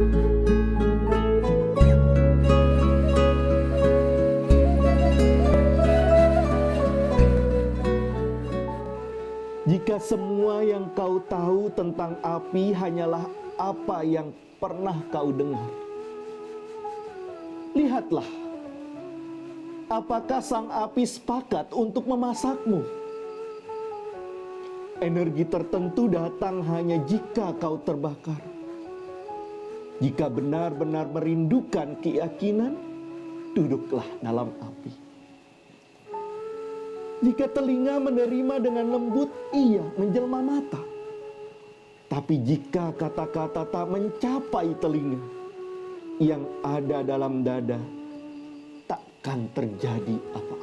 Jika semua yang kau tahu tentang api hanyalah apa yang pernah kau dengar, lihatlah, apakah sang api sepakat untuk memasakmu? Energi tertentu datang hanya jika kau terbakar. Jika benar-benar merindukan keyakinan, duduklah dalam api. Jika telinga menerima dengan lembut, ia menjelma mata. Tapi jika kata-kata tak mencapai telinga, yang ada dalam dada takkan terjadi apa-apa.